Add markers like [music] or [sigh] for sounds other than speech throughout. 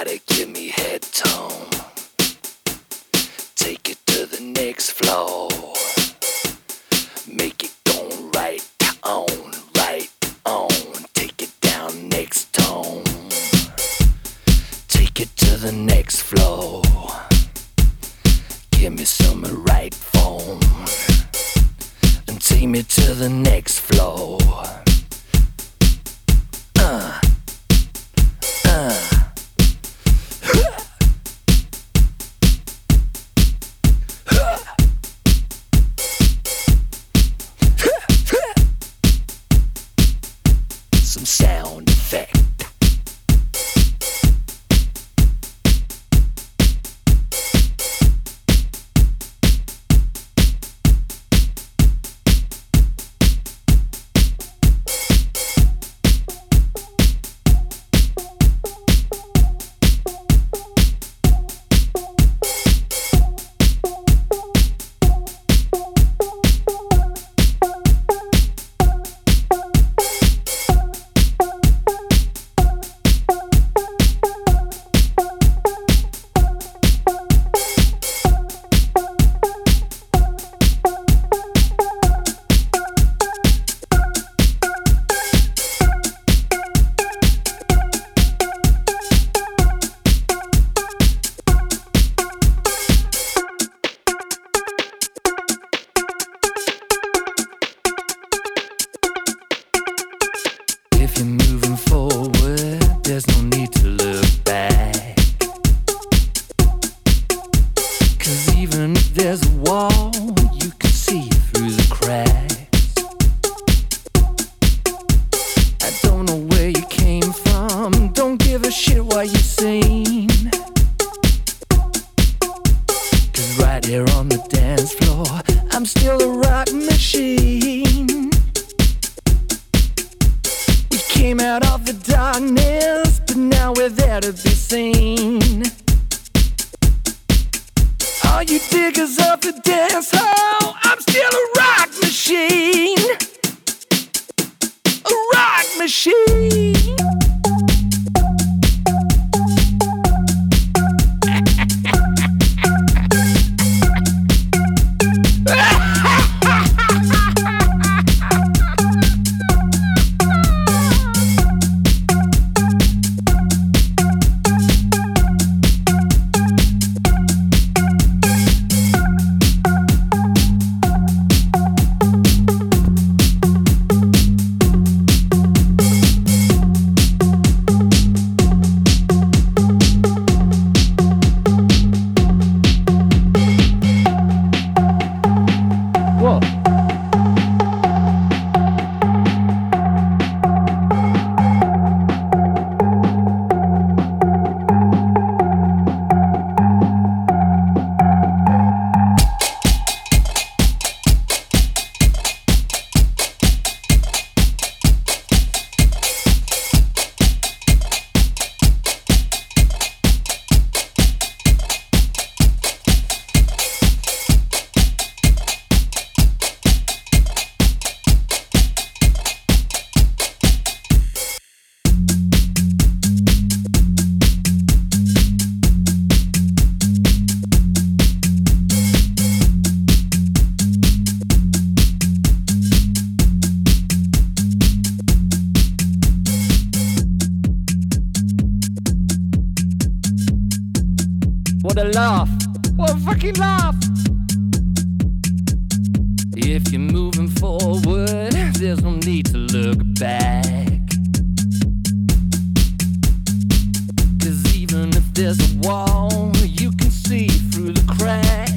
Somebody give me head tone. Take it to the next floor. Make it go right on, right on. Take it down next tone. Take it to the next floor. Give me some right form. And take me to the next floor. laugh. What a fucking laugh. If you're moving forward, there's no need to look back. Cause even if there's a wall, you can see through the crack.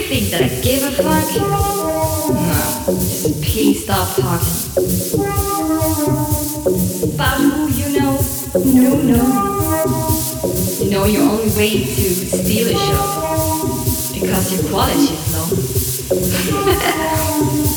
you think that I give a fuck? No, please stop talking. About who you know? No, no. You know your only way to steal a show. Because your quality is low. [laughs]